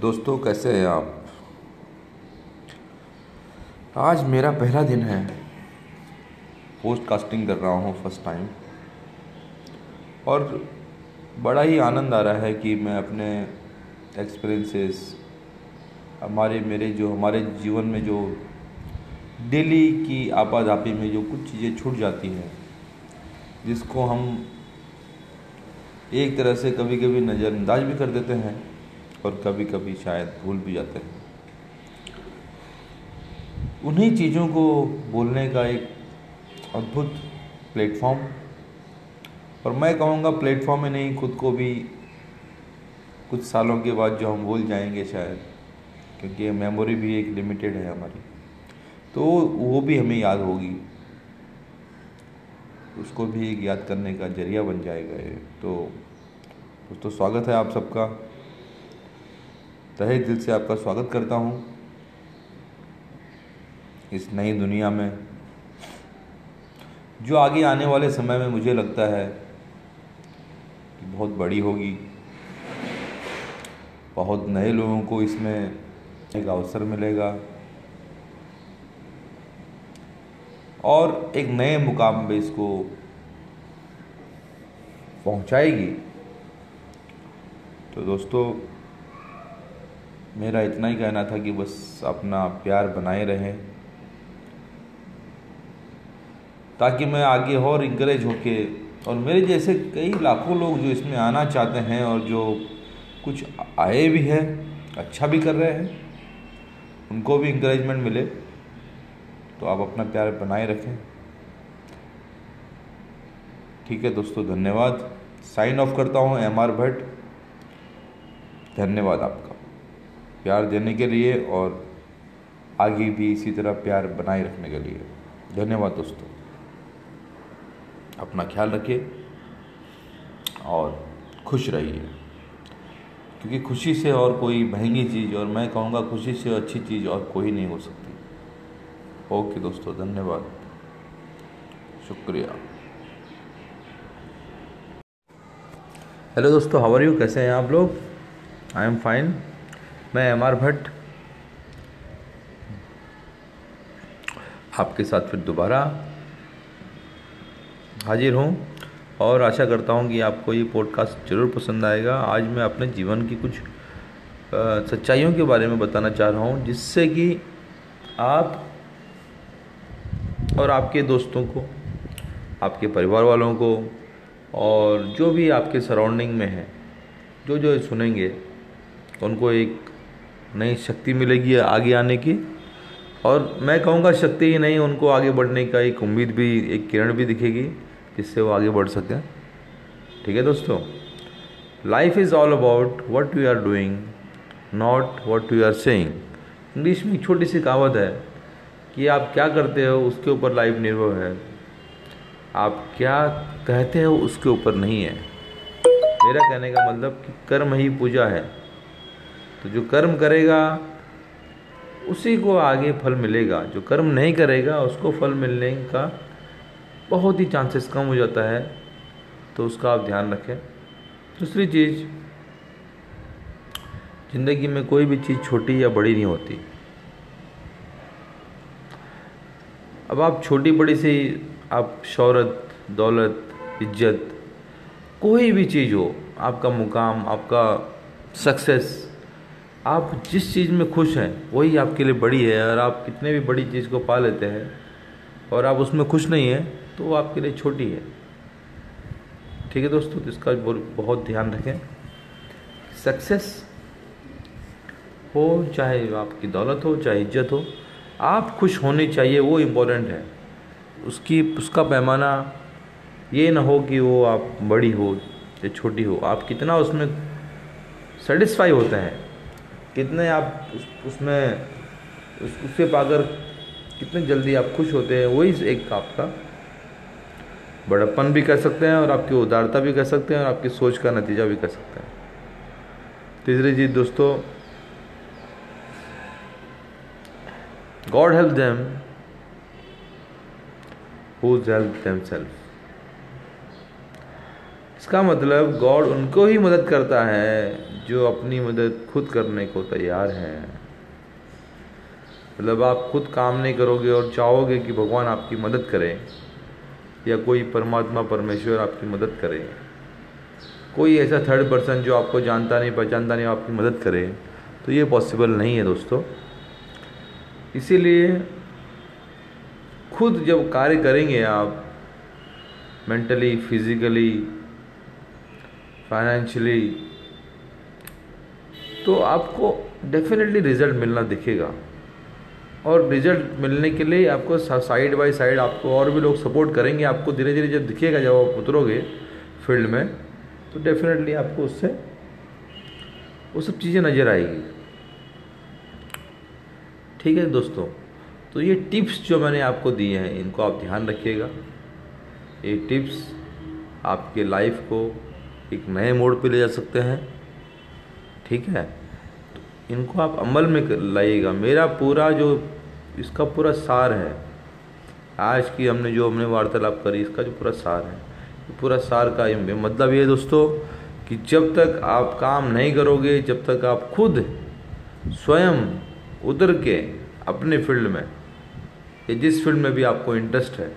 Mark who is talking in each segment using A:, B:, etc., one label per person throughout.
A: दोस्तों, कैसे हैं आप? आज मेरा पहला दिन है। पोस्ट कास्टिंग कर रहा हूँ फ़र्स्ट टाइम और बड़ा ही आनंद आ रहा है कि मैं अपने एक्सपीरियंसेस हमारे, मेरे जो, हमारे जीवन में जो डेली की आपाधापी में जो कुछ चीज़ें छूट जाती हैं, जिसको हम एक तरह से कभी कभी नज़रअंदाज भी कर देते हैं। और कभी कभी शायद भूल भी जाते हैं। उन्हीं चीज़ों को बोलने का एक अद्भुत प्लेटफॉर्म, और मैं कहूँगा प्लेटफॉर्म में नहीं, खुद को भी कुछ सालों के बाद जो हम भूल जाएँगे शायद, क्योंकि मेमोरी भी एक लिमिटेड है हमारी तो वो भी हमें याद होगी। उसको भी एक याद करने का ज़रिया बन जाएगा ये। तो दोस्तों स्वागत है आप सबका। तहे दिल से आपका स्वागत करता हूँ। इस नई दुनिया में, जो आगे आने वाले समय में मुझे लगता है कि बहुत बड़ी होगी। बहुत नए लोगों को इसमें एक अवसर मिलेगा। और एक नए मुकाम पे इसको पहुंचाएगी। तो दोस्तों मेरा इतना ही कहना था कि बस अपना प्यार बनाए रहें, ताकि मैं आगे और इंकरेज होके, और मेरे जैसे कई लाखों लोग जो इसमें आना चाहते हैं और जो कुछ आए भी हैं अच्छा भी कर रहे हैं, उनको भी इंकरेजमेंट मिले तो आप अपना प्यार बनाए रखें। ठीक है दोस्तों, धन्यवाद। साइन ऑफ़ करता हूँ एम आर भट्ट। धन्यवाद आपका। प्यार देने के लिए और आगे भी इसी तरह प्यार बनाए रखने के लिए। धन्यवाद दोस्तों। अपना ख्याल रखिए और खुश रहिए। क्योंकि खुशी से और कोई महँगी चीज़ और मैं कहूँगा खुशी से अच्छी चीज़ और कोई नहीं हो सकती। ओके दोस्तों, धन्यवाद। शुक्रिया। हेलो दोस्तों हावर यू कैसे हैं आप लोग? आई एम फाइन मैं एम आर भट्ट। आपके साथ फिर दोबारा हाजिर हूँ और आशा करता हूँ कि आपको ये पॉडकास्ट ज़रूर पसंद आएगा। आज मैं अपने जीवन की कुछ सच्चाइयों के बारे में बताना चाह रहा हूँ, जिससे कि आप और आपके दोस्तों को, आपके परिवार वालों को और जो भी आपके सराउंडिंग में है, जो जो सुनेंगे, उनको एक नई शक्ति मिलेगी आगे आने की। और मैं कहूँगा शक्ति ही नहीं, उनको आगे बढ़ने का एक उम्मीद भी, एक किरण भी दिखेगी, जिससे वो आगे बढ़ सकें। ठीक है दोस्तों? Life is all about what you are doing not what you are saying English में एक छोटी सी कहावत है कि आप क्या करते हो, उसके ऊपर लाइफ निर्भर है। आप क्या कहते हो, उसके ऊपर नहीं है। मेरा कहने का मतलब कि कर्म ही पूजा है। तो जो कर्म करेगा, उसी को आगे फल मिलेगा। जो कर्म नहीं करेगा, उसको फल मिलने का बहुत ही चांसेस कम हो जाता है। तो उसका आप ध्यान रखें। दूसरी चीज़, ज़िंदगी में कोई भी चीज़ छोटी या बड़ी नहीं होती। अब आप छोटी बड़ी सी आप शौहरत, दौलत, इज़्ज़त, कोई भी चीज़ हो, आपका मुकाम, आपका सक्सेस आप जिस चीज़ में खुश हैं, वही आपके लिए बड़ी है और आप कितने भी बड़ी चीज़ को पा लेते हैं और आप उसमें खुश नहीं हैं तो वो आपके लिए छोटी है। ठीक है दोस्तों तो इसका बहुत ध्यान रखें। सक्सेस हो, चाहे आपकी दौलत हो, चाहे इज़्ज़त हो, आप खुश होनी चाहिए, वो इम्पोर्टेंट है। उसकी, उसका पैमाना ये ना हो कि वो आप बड़ी हो या छोटी हो। आप कितना उसमें सेटिस्फाई होते हैं कितने आप उस, उसमें उस, उससे पाकर कितने जल्दी आप खुश होते हैं वही एक आपका बड़प्पन भी कह सकते हैं और आपकी उदारता भी कह सकते हैं और आपकी सोच का नतीजा भी कह सकते हैं। तीसरी चीज़ दोस्तों God help them whose help them self इसका मतलब गॉड उनको ही मदद करता है जो अपनी मदद खुद करने को तैयार हैं। मतलब आप खुद काम नहीं करोगे और चाहोगे कि भगवान आपकी मदद करे, या कोई परमात्मा परमेश्वर आपकी मदद करे। कोई ऐसा थर्ड पर्सन जो आपको जानता नहीं, पहचानता नहीं, आपकी मदद करे तो ये पॉसिबल नहीं है दोस्तों। इसीलिए खुद जब कार्य करेंगे आप मेंटली फिजिकली फाइनेंशियली तो आपको डेफिनेटली रिज़ल्ट मिलना दिखेगा। और रिज़ल्ट मिलने के लिए आपको साइड बाय साइड आपको और भी लोग सपोर्ट करेंगे। आपको धीरे धीरे जब दिखेगा जब आप उतरोगे फ़ील्ड में तो डेफिनेटली आपको उससे, वो सब चीज़ें नज़र आएगी। ठीक है दोस्तों तो ये टिप्स जो मैंने आपको दिए हैं, इनको आप ध्यान रखिएगा। ये टिप्स आपके लाइफ को एक नए मोड़ पे ले जा सकते हैं। ठीक है? तो इनको आप अमल में लाइएगा। मेरा पूरा जो, इसका पूरा सार है। आज की हमने जो हमने वार्तालाप करी, इसका जो पूरा सार है। पूरा सार का मतलब ये दोस्तों, कि जब तक आप काम नहीं करोगे, जब तक आप खुद स्वयं उतर के अपने फ़ील्ड में, या जिस फ़ील्ड में भी आपको इंटरेस्ट है,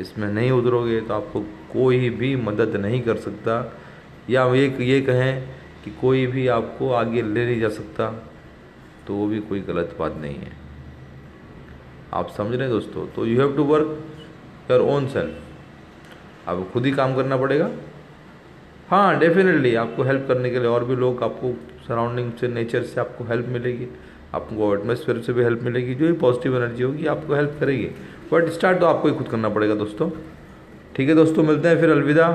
A: इसमें नहीं उतरोगे तो आपको कोई भी मदद नहीं कर सकता। या ये ये कहें कि कोई भी आपको आगे ले नहीं जा सकता तो वो भी कोई गलत बात नहीं है। आप समझ रहे हैं दोस्तों? तो you have to work your own self आपको खुद ही काम करना पड़ेगा। हाँ डेफिनेटली आपको हेल्प करने के लिए और भी लोग आपको सराउंडिंग से नेचर से आपको हेल्प मिलेगी। आपको एटमोसफेयर से भी हेल्प मिलेगी, जो भी पॉजिटिव एनर्जी होगी, आपको हेल्प करेगी। बट स्टार्ट तो आपको ही खुद करना पड़ेगा दोस्तों। ठीक है दोस्तों, मिलते हैं फिर अलविदा।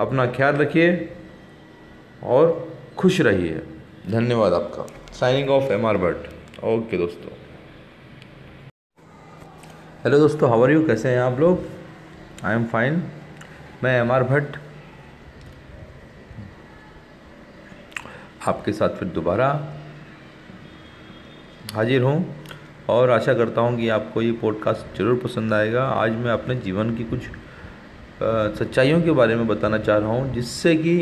A: अपना ख्याल रखिए और खुश रहिए। धन्यवाद आपका। Signing off M R Bhatt okay दोस्तों। हेलो दोस्तों हावर यू कैसे हैं आप लोग? आई एम फाइन मैं एम आर भट्ट आपके साथ फिर दोबारा हाजिर हूँ और आशा करता हूँ कि आपको ये पॉडकास्ट ज़रूर पसंद आएगा। आज मैं अपने जीवन की कुछ सच्चाइयों के बारे में बताना चाह रहा हूँ जिससे कि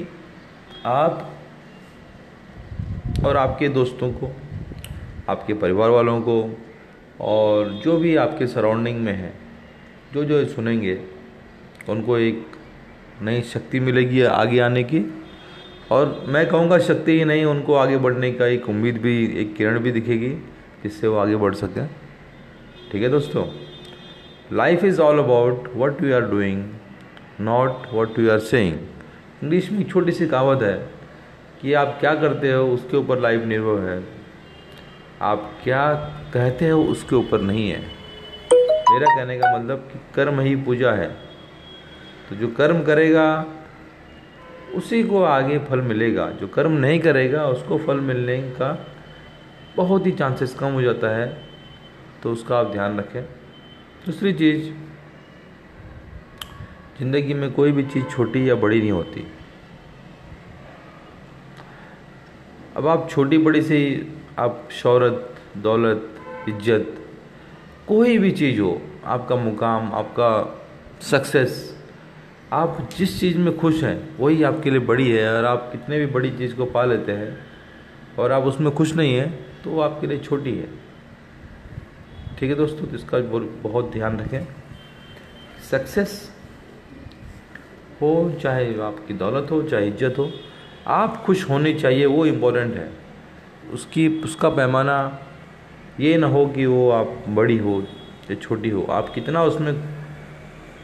A: आप और आपके दोस्तों को, आपके परिवार वालों को, और जो भी आपके सराउंडिंग में है, जो जो सुनेंगे, उनको एक नई शक्ति मिलेगी आगे आने की। और मैं कहूँगा शक्ति ही नहीं, उनको आगे बढ़ने का एक उम्मीद भी, एक किरण भी दिखेगी, जिससे वो आगे बढ़ सकें। ठीक है दोस्तों? Life is all about what you are doing not what you are saying English में एक छोटी सी कहावत है कि आप क्या करते हो, उसके ऊपर लाइफ निर्भर है। आप क्या कहते हो, उसके ऊपर नहीं है। मेरा कहने का मतलब कि कर्म ही पूजा है। तो जो कर्म करेगा, उसी को आगे फल मिलेगा। जो कर्म नहीं करेगा, उसको फल मिलने का बहुत ही चांसेस कम हो जाता है। तो उसका आप ध्यान रखें। दूसरी चीज़, ज़िंदगी में कोई भी चीज़ छोटी या बड़ी नहीं होती। अब आप छोटी बड़ी सी, आप शौहरत, दौलत, इज़्ज़त, कोई भी चीज़ हो, आपका मुकाम, आपका सक्सेस, आप जिस चीज़ में खुश हैं, वही आपके लिए बड़ी है। और आप कितने भी बड़ी चीज़ को पा लेते हैं और आप उसमें खुश नहीं हैं तो वो आपके लिए छोटी है। ठीक है दोस्तों तो इसका बहुत ध्यान रखें। सक्सेस हो, चाहे आपकी दौलत हो, चाहे इज़्ज़त हो आप खुश होनी चाहिए वो इम्पोर्टेंट है। उसकी उसका पैमाना ये ना हो कि वो आप बड़ी हो या छोटी हो। आप कितना उसमें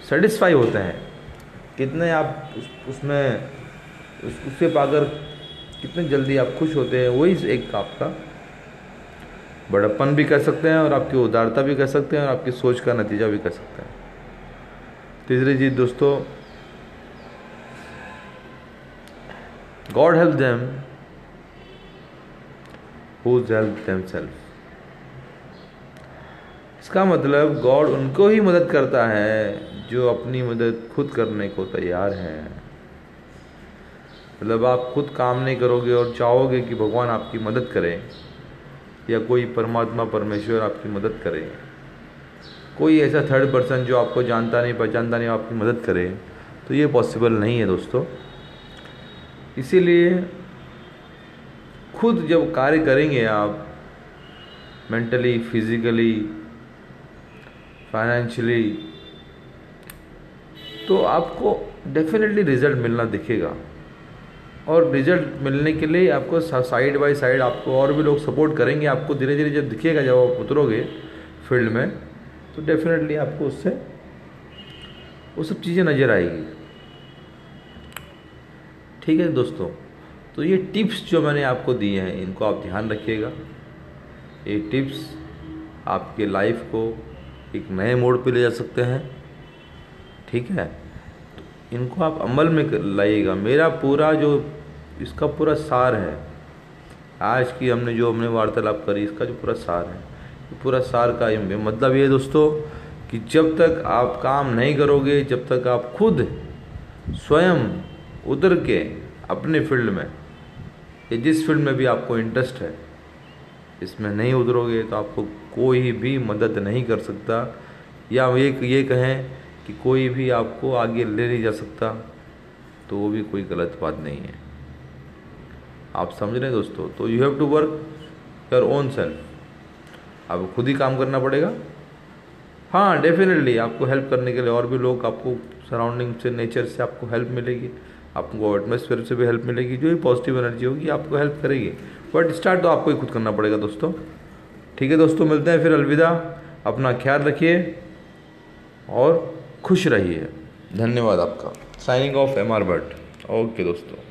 A: सेटिस्फाई होते हैं कितने आप उस, उसमें उस, उससे पाकर कितने जल्दी आप खुश होते हैं वही एक आपका बड़प्पन भी कर सकते हैं और आपकी उदारता भी कर सकते हैं और आपकी सोच का नतीजा भी कर सकते हैं। तीसरी चीज़ दोस्तों help them whose help them self इसका मतलब गॉड उनको ही मदद करता है जो अपनी मदद खुद करने को तैयार है। मतलब आप खुद काम नहीं करोगे और चाहोगे कि भगवान आपकी मदद करें या कोई परमात्मा परमेश्वर आपकी मदद करे। कोई ऐसा थर्ड पर्सन जो आपको जानता नहीं, पहचानता नहीं, आपकी मदद करे तो ये पॉसिबल नहीं है दोस्तों। इसीलिए खुद जब कार्य करेंगे आप मेंटली फिजिकली फाइनेंशियली तो आपको डेफिनेटली रिज़ल्ट मिलना दिखेगा। और रिज़ल्ट मिलने के लिए आपको साइड बाय साइड आपको और भी लोग सपोर्ट करेंगे। आपको धीरे धीरे जब दिखेगा जब आप उतरोगे फ़ील्ड में तो डेफिनेटली आपको उससे, वो सब चीज़ें नज़र आएगी। ठीक है दोस्तों? तो ये टिप्स जो मैंने आपको दिए हैं, इनको आप ध्यान रखिएगा। ये टिप्स आपके लाइफ को एक नए मोड़ पे ले जा सकते हैं। ठीक है? तो इनको आप अमल में लाइएगा। मेरा पूरा जो, इसका पूरा सार है, आज की हमने जो हमने वार्तालाप करी, इसका जो पूरा सार है पूरा सार का मतलब ये दोस्तों कि जब तक आप काम नहीं करोगे, जब तक आप खुद स्वयं उतर के अपने फ़ील्ड में, या जिस फ़ील्ड में भी आपको इंटरेस्ट है, इसमें नहीं उतरोगे तो आपको कोई भी मदद नहीं कर सकता। या एक ये कहें कि कोई भी आपको आगे ले नहीं जा सकता तो वो भी कोई गलत बात नहीं है। आप समझ रहे हैं दोस्तों? तो you have to work your own self आपको खुद ही काम करना पड़ेगा। हाँ डेफिनेटली आपको हेल्प करने के लिए और भी लोग आपको सराउंडिंग से नेचर से आपको हेल्प मिलेगी। आपको एटमोसफेयर से भी हेल्प मिलेगी, जो भी पॉजिटिव एनर्जी होगी, आपको हेल्प करेगी। बट स्टार्ट तो आपको ही खुद करना पड़ेगा दोस्तों। ठीक है दोस्तों, मिलते हैं फिर, अलविदा। अपना ख्याल रखिए और खुश रहिए। धन्यवाद आपका। Signing off M R Bhatt okay दोस्तों।